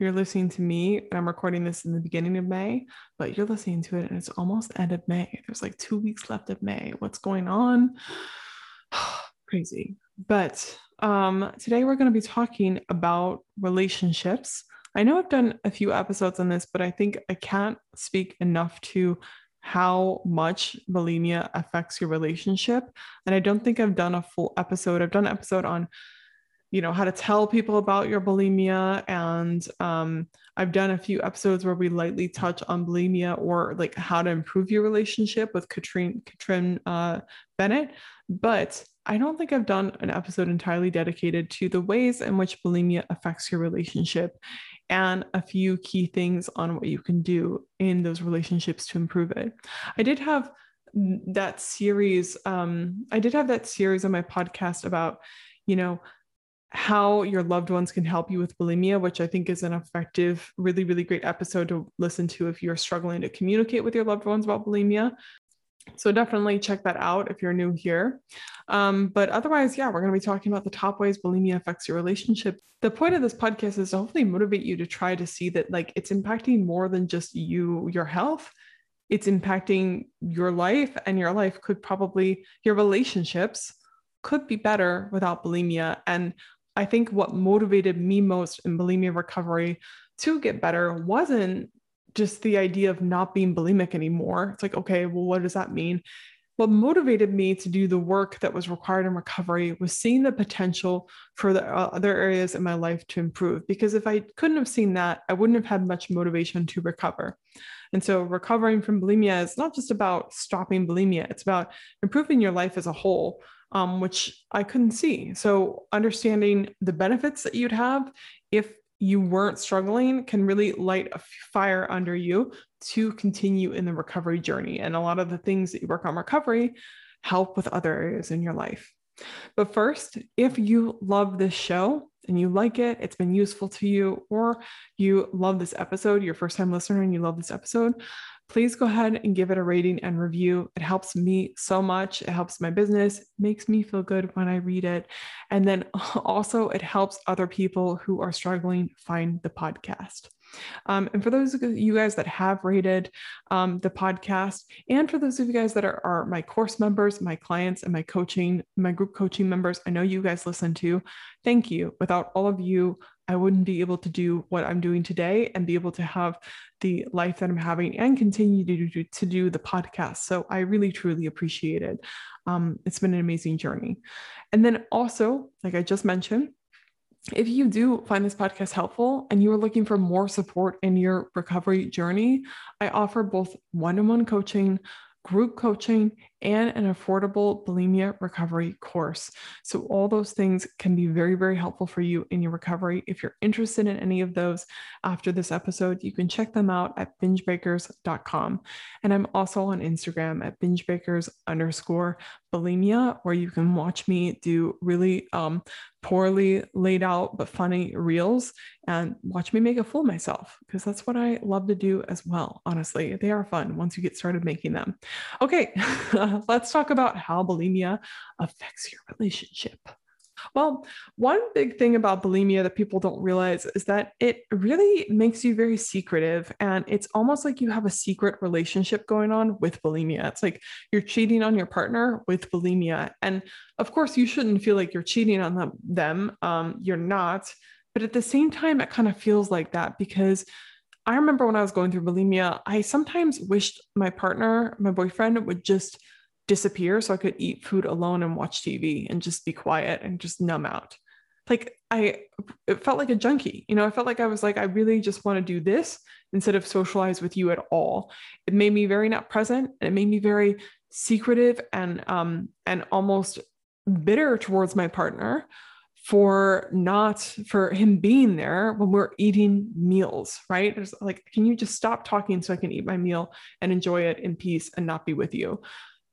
you're listening to me I'm recording this in the beginning of May, but you're listening to it and it's almost end of May. There's like two weeks left of May. What's going on? Crazy. But um, today we're going to be talking about relationships. I know I've done a few episodes on this, but I think I can't speak enough to how much bulimia affects your relationship. And I don't think I've done a full episode. I've done an episode on you know how to tell people about your bulimia. And um, i've done a few episodes where we lightly touch on bulimia or like how to improve your relationship with katrine katrine uh, bennett. But i don't think i've done an episode entirely dedicated to the ways in which bulimia affects your relationship and a few key things on what you can do in those relationships to improve it. I did have that series um, i did have that series on my podcast about you know how your loved ones can help you with bulimia, which I think is an effective, really, really great episode to listen to if you're struggling to communicate with your loved ones about bulimia. So definitely check that out if you're new here. Um, but otherwise, yeah, we're going to be talking about the top ways bulimia affects your relationship. The point of this podcast is to hopefully motivate you to try to see that like it's impacting more than just you, your health. It's impacting your life, and your life could probably your relationships could be better without bulimia. And I think what motivated me most in bulimia recovery to get better wasn't just the idea of not being bulimic anymore. It's like, okay, well, what does that mean? What motivated me to do the work that was required in recovery was seeing the potential for the uh, other areas in my life to improve. Because if I couldn't have seen that, I wouldn't have had much motivation to recover. And so, recovering from bulimia is not just about stopping bulimia, it's about improving your life as a whole um, which I couldn't see. So, understanding the benefits that you'd have if you weren't struggling can really light a fire under you to continue in the recovery journey. And a lot of the things that you work on recovery help with other areas in your life. But first, if you love this show and you like it, it's been useful to you, or you love this episode, you're first time listener and you love this episode, please go ahead and give it a rating and review. It helps me so much. It helps my business, makes me feel good when I read it. And then also, it helps other people who are struggling find the podcast. Um, and for those of you guys that have rated um, the podcast, and for those of you guys that are, are my course members, my clients, and my coaching, my group coaching members, I know you guys listen to. Thank you. Without all of you, I wouldn't be able to do what I'm doing today and be able to have the life that I'm having and continue to do, to do the podcast. So I really, truly appreciate it. Um, it's been an amazing journey. And then also, like I just mentioned, if you do find this podcast helpful and you are looking for more support in your recovery journey, I offer both one on one coaching group coaching, and an affordable bulimia recovery course. So, all those things can be very, very helpful for you in your recovery. If you're interested in any of those after this episode, you can check them out at bingebreakers.com. And I'm also on Instagram at bingebreakers underscore bulimia, where you can watch me do really um, poorly laid out but funny reels and watch me make a fool myself because that's what I love to do as well. Honestly, they are fun once you get started making them. Okay, let's talk about how bulimia affects your relationship. Well, one big thing about bulimia that people don't realize is that it really makes you very secretive. And it's almost like you have a secret relationship going on with bulimia. It's like you're cheating on your partner with bulimia. And of course, you shouldn't feel like you're cheating on them. Um, you're not. But at the same time, it kind of feels like that because I remember when I was going through bulimia, I sometimes wished my partner, my boyfriend, would just disappear so I could eat food alone and watch TV and just be quiet and just numb out. like I it felt like a junkie. You know, I felt like I was like, I really just want to do this instead of socialize with you at all. It made me very not present and it made me very secretive and um and almost bitter towards my partner for not for him being there when we're eating meals right it's like can you just stop talking so i can eat my meal and enjoy it in peace and not be with you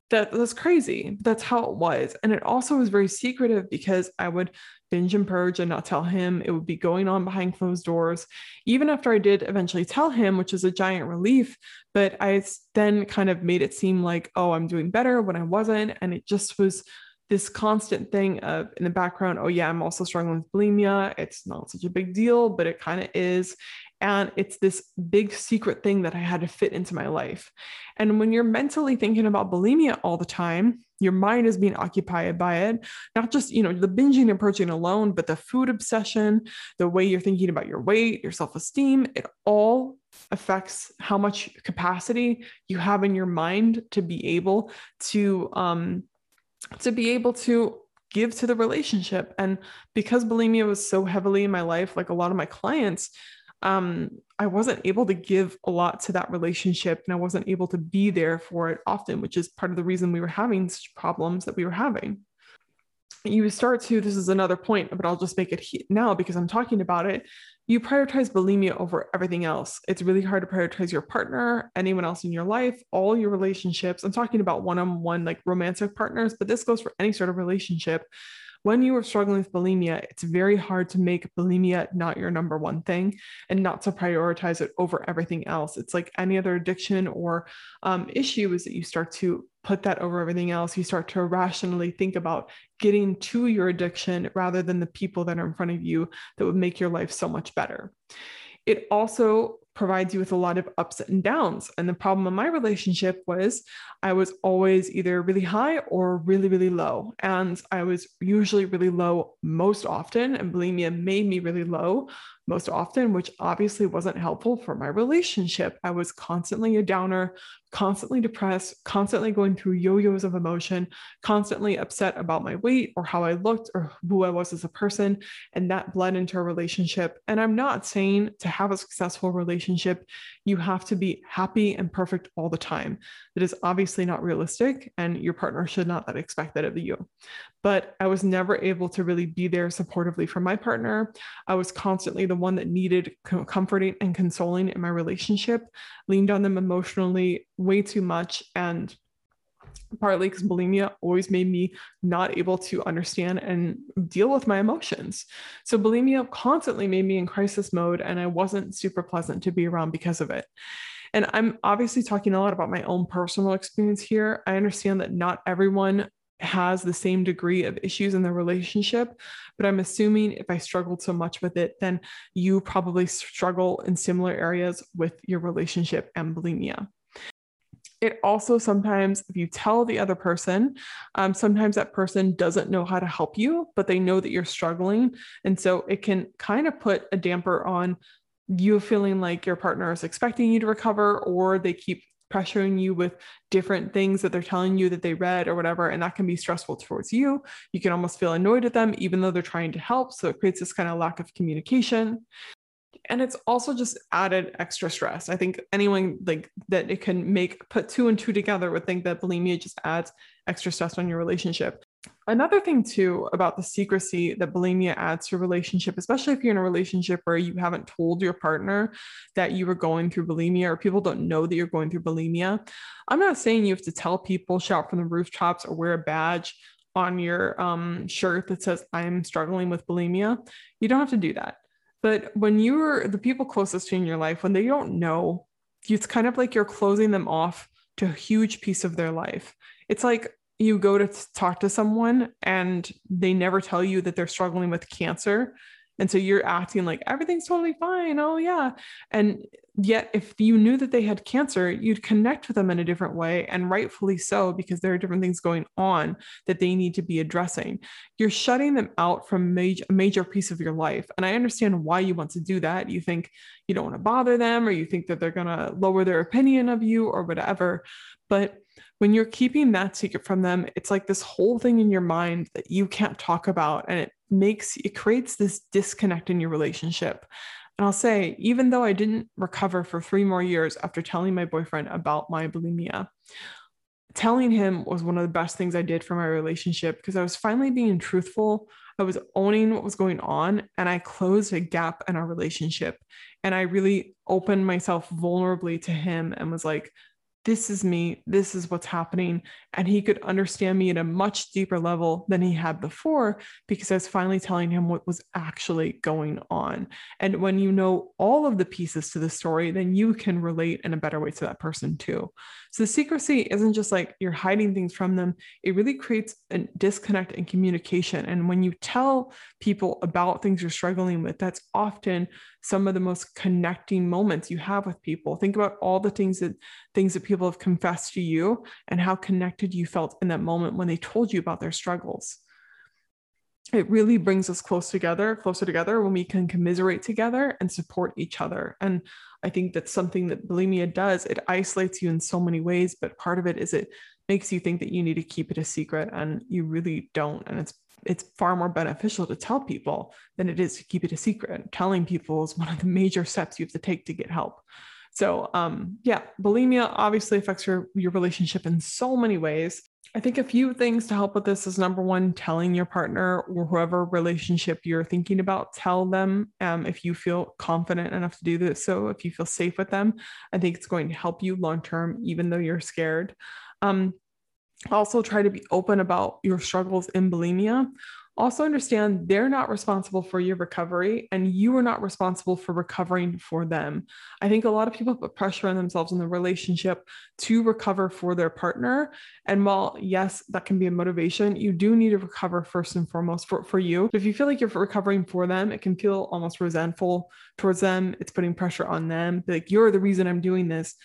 that that's crazy. That's how it was. And it also was very secretive because i would binge and purge and not tell him. It would be going on behind closed doors. Even after i did eventually tell him which is a giant relief but i then kind of made it seem like oh i'm doing better when i wasn't. And it just was this constant thing of in the background, oh yeah, I'm also struggling with bulimia. It's not such a big deal, but it kind of is. And it's this big secret thing that I had to fit into my life. And when you're mentally thinking about bulimia all the time, your mind is being occupied by it, not just, you know, the binging and purging alone, but the food obsession, the way you're thinking about your weight, your self-esteem, it all affects how much capacity you have in your mind to be able to um to be able to give to the relationship. And because bulimia was so heavily in my life, like a lot of my clients, um, I wasn't able to give a lot to that relationship and I wasn't able to be there for it often, which is part of the reason we were having such problems that we were having. You start to, this is another point, but I'll just make it now because I'm talking about it you prioritize bulimia over everything else. It's really hard to prioritize your partner, anyone else in your life, all your relationships. I'm talking about one on one, like romantic partners, but this goes for any sort of relationship. When you are struggling with bulimia, it's very hard to make bulimia not your number one thing and not to prioritize it over everything else. It's like any other addiction or um, issue is that you start to put that over everything else. You start to rationally think about getting to your addiction rather than the people that are in front of you that would make your life so much better. It also provides you with a lot of ups and downs. And the problem in my relationship was I was always either really high or really, really low. And I was usually really low most often. And bulimia made me really low most often, which obviously wasn't helpful for my relationship. I was constantly a downer, constantly depressed, constantly going through yo yo's of emotion, constantly upset about my weight or how I looked or who I was as a person. And that bled into a relationship. And I'm not saying to have a successful relationship, you have to be happy and perfect all the time. That is obviously not realistic, and your partner should not expect that of you but I was never able to really be there supportively for my partner. I was constantly the one that needed comforting and consoling in my relationship, leaned on them emotionally way too much. And partly because bulimia always made me not able to understand and deal with my emotions. So bulimia constantly made me in crisis mode, and I wasn't super pleasant to be around because of it. And I'm obviously talking a lot about my own personal experience here. I understand that not everyone has the same degree of issues in the relationship but i'm assuming if i struggled so much with it then you probably struggle in similar areas with your relationship and bulimia. It also sometimes if you tell the other person um, sometimes that person doesn't know how to help you but they know that you're struggling. And so it can kind of put a damper on you feeling like your partner is expecting you to recover or they keep pressuring you with different things that they're telling you that they read or whatever and that can be stressful towards you. You can almost feel annoyed at them even though they're trying to help. So it creates this kind of lack of communication. And it's also just added extra stress. I think anyone like that it can make put two and two together would think that bulimia just adds extra stress on your relationship Another thing, too, about the secrecy that bulimia adds to a relationship, especially if you're in a relationship where you haven't told your partner that you were going through bulimia or people don't know that you're going through bulimia. I'm not saying you have to tell people, shout from the rooftops, or wear a badge on your um, shirt that says, I'm struggling with bulimia. You don't have to do that. But when you're the people closest to you in your life, when they don't know, it's kind of like you're closing them off to a huge piece of their life. It's like you go to talk to someone and they never tell you that they're struggling with cancer and so you're acting like everything's totally fine. Oh yeah. And yet if you knew that they had cancer you'd connect with them in a different way and rightfully so because there are different things going on that they need to be addressing. You're shutting them out from major, a major piece of your life and i understand why you want to do that. You think you don't want to bother them or you think that they're going to lower their opinion of you or whatever but when you're keeping that secret from them, it's like this whole thing in your mind that you can't talk about. And it makes it creates this disconnect in your relationship. And I'll say, even though I didn't recover for three more years after telling my boyfriend about my bulimia, telling him was one of the best things I did for my relationship because I was finally being truthful. I was owning what was going on and I closed a gap in our relationship. And I really opened myself vulnerably to him and was like, this is me, this is what's happening. And he could understand me at a much deeper level than he had before because I was finally telling him what was actually going on. And when you know all of the pieces to the story, then you can relate in a better way to that person too. So secrecy isn't just like you're hiding things from them, it really creates a disconnect in communication. And when you tell people about things you're struggling with, that's often some of the most connecting moments you have with people. Think about all the things that things that people have confessed to you and how connected you felt in that moment when they told you about their struggles. It really brings us close together, closer together when we can commiserate together and support each other. And I think that's something that bulimia does. It isolates you in so many ways, but part of it is it makes you think that you need to keep it a secret and you really don't. And it's it's far more beneficial to tell people than it is to keep it a secret. Telling people is one of the major steps you have to take to get help. So um, yeah, bulimia obviously affects your your relationship in so many ways. I think a few things to help with this is number one, telling your partner or whoever relationship you're thinking about, tell them um, if you feel confident enough to do this. So if you feel safe with them, I think it's going to help you long term, even though you're scared. Um, also, try to be open about your struggles in bulimia also understand they're not responsible for your recovery and you are not responsible for recovering for them. I think a lot of people put pressure on themselves in the relationship to recover for their partner. And while, yes, that can be a motivation, you do need to recover first and foremost for, for you. But If you feel like you're recovering for them, it can feel almost resentful towards them. It's putting pressure on them. Like, you're the reason I'm doing this.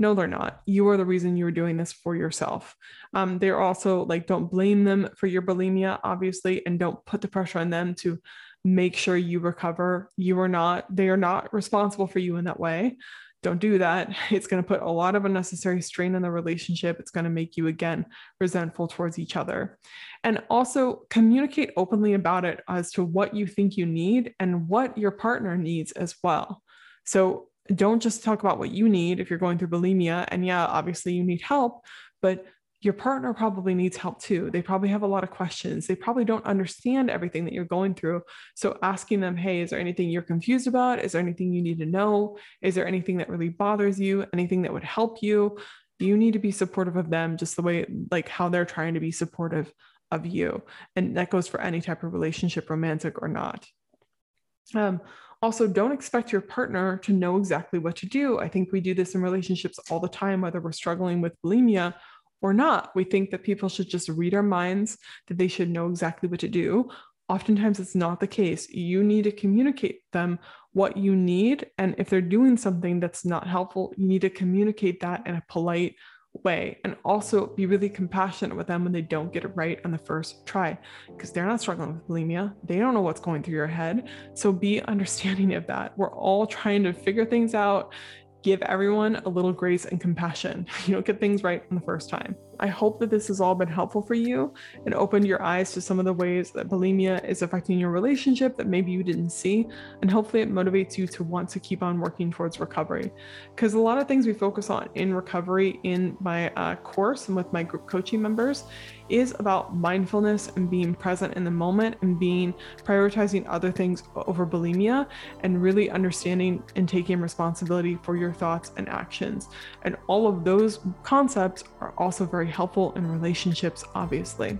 No, they're not. You are the reason you're doing this for yourself. Um, they're also like, don't blame them for your bulimia, obviously, and don't put the pressure on them to make sure you recover. You are not, they are not responsible for you in that way. Don't do that. It's going to put a lot of unnecessary strain on the relationship. It's going to make you, again, resentful towards each other. And also communicate openly about it as to what you think you need and what your partner needs as well. So don't just talk about what you need if you're going through bulimia. And yeah, obviously you need help, but your partner probably needs help too. They probably have a lot of questions. They probably don't understand everything that you're going through. So asking them, hey, is there anything you're confused about? Is there anything you need to know? Is there anything that really bothers you? Anything that would help you? You need to be supportive of them just the way, like how they're trying to be supportive of you. And that goes for any type of relationship, romantic or not. Um, also, don't expect your partner to know exactly what to do. I think we do this in relationships all the time, whether we're struggling with bulimia or not. We think that people should just read our minds, that they should know exactly what to do. Oftentimes, it's not the case. You need to communicate them what you need. And if they're doing something that's not helpful, you need to communicate that in a polite, way and also be really compassionate with them when they don't get it right on the first try because they're not struggling with bulimia. They don't know what's going through your head. So be understanding of that. We're all trying to figure things out. Give everyone a little grace and compassion. You don't get things right on the first time I hope that this has all been helpful for you and opened your eyes to some of the ways that bulimia is affecting your relationship that maybe you didn't see. And hopefully, it motivates you to want to keep on working towards recovery. Because a lot of things we focus on in recovery in my uh, course and with my group coaching members is about mindfulness and being present in the moment and being prioritizing other things over bulimia and really understanding and taking responsibility for your thoughts and actions. And all of those concepts are also helpful in relationships, obviously.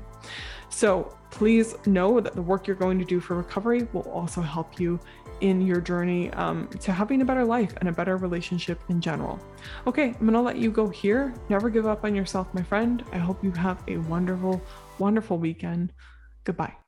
So please know that the work you're going to do for recovery will also help you in your journey um, to having a better life and a better relationship in general. Okay, I'm gonna let you go here. Never give up on yourself, my friend. I hope you have a wonderful, wonderful weekend. Goodbye.